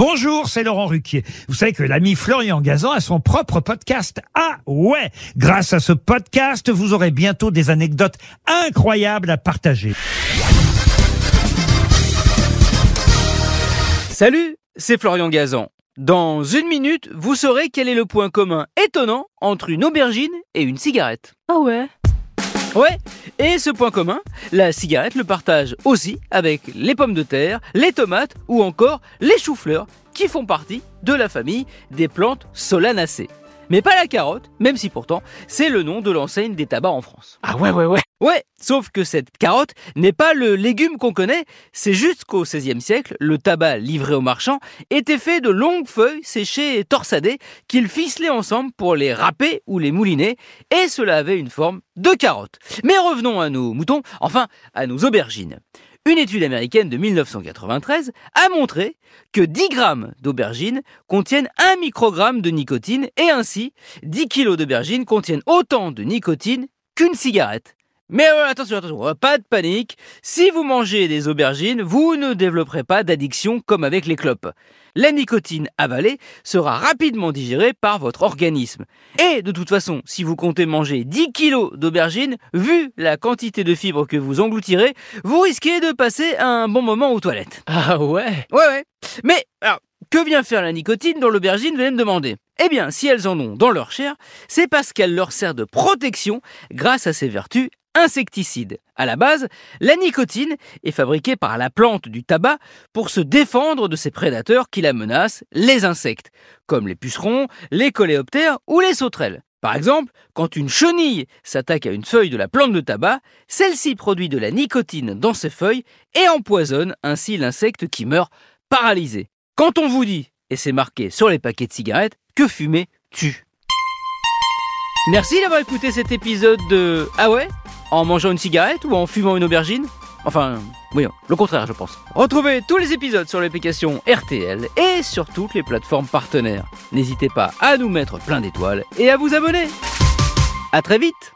Bonjour, c'est Laurent Ruquier. Vous savez que l'ami Florian Gazan a son propre podcast. Ah ouais Grâce à ce podcast, vous aurez bientôt des anecdotes incroyables à partager. Salut, c'est Florian Gazan. Dans une minute, vous saurez quel est le point commun étonnant entre une aubergine et une cigarette. Ah ouais? Ouais, et ce point commun, la cigarette le partage aussi avec les pommes de terre, les tomates ou encore les choux-fleurs qui font partie de la famille des plantes solanacées. Mais pas la carotte, même si pourtant c'est le nom de l'enseigne des tabacs en France. Ah ouais, ouais, ouais. Ouais, sauf que cette carotte n'est pas le légume qu'on connaît, c'est juste qu'au XVIe siècle, le tabac livré aux marchands était fait de longues feuilles séchées et torsadées qu'ils ficelaient ensemble pour les râper ou les mouliner, et cela avait une forme de carotte. Mais revenons à nos moutons, enfin à nos aubergines. Une étude américaine de 1993 a montré que 10 grammes d'aubergines contiennent 1 microgramme de nicotine et ainsi 10 kilos d'aubergines contiennent autant de nicotine qu'une cigarette. Mais euh, attention, attention, euh, pas de panique. Si vous mangez des aubergines, vous ne développerez pas d'addiction comme avec les clopes. La nicotine avalée sera rapidement digérée par votre organisme. Et de toute façon, si vous comptez manger 10 kilos d'aubergines, vu la quantité de fibres que vous engloutirez, vous risquez de passer un bon moment aux toilettes. Ah ouais? Ouais, ouais. Mais, alors, que vient faire la nicotine dans l'aubergine, vous allez me demander? Eh bien, si elles en ont dans leur chair, c'est parce qu'elle leur sert de protection grâce à ses vertus insecticides. À la base, la nicotine est fabriquée par la plante du tabac pour se défendre de ses prédateurs qui la menacent, les insectes, comme les pucerons, les coléoptères ou les sauterelles. Par exemple, quand une chenille s'attaque à une feuille de la plante de tabac, celle-ci produit de la nicotine dans ses feuilles et empoisonne ainsi l'insecte qui meurt paralysé. Quand on vous dit, et c'est marqué sur les paquets de cigarettes, que fumer tue. Merci d'avoir écouté cet épisode de Ah ouais? En mangeant une cigarette ou en fumant une aubergine? Enfin, oui, le contraire, je pense. Retrouvez tous les épisodes sur l'application RTL et sur toutes les plateformes partenaires. N'hésitez pas à nous mettre plein d'étoiles et à vous abonner. À très vite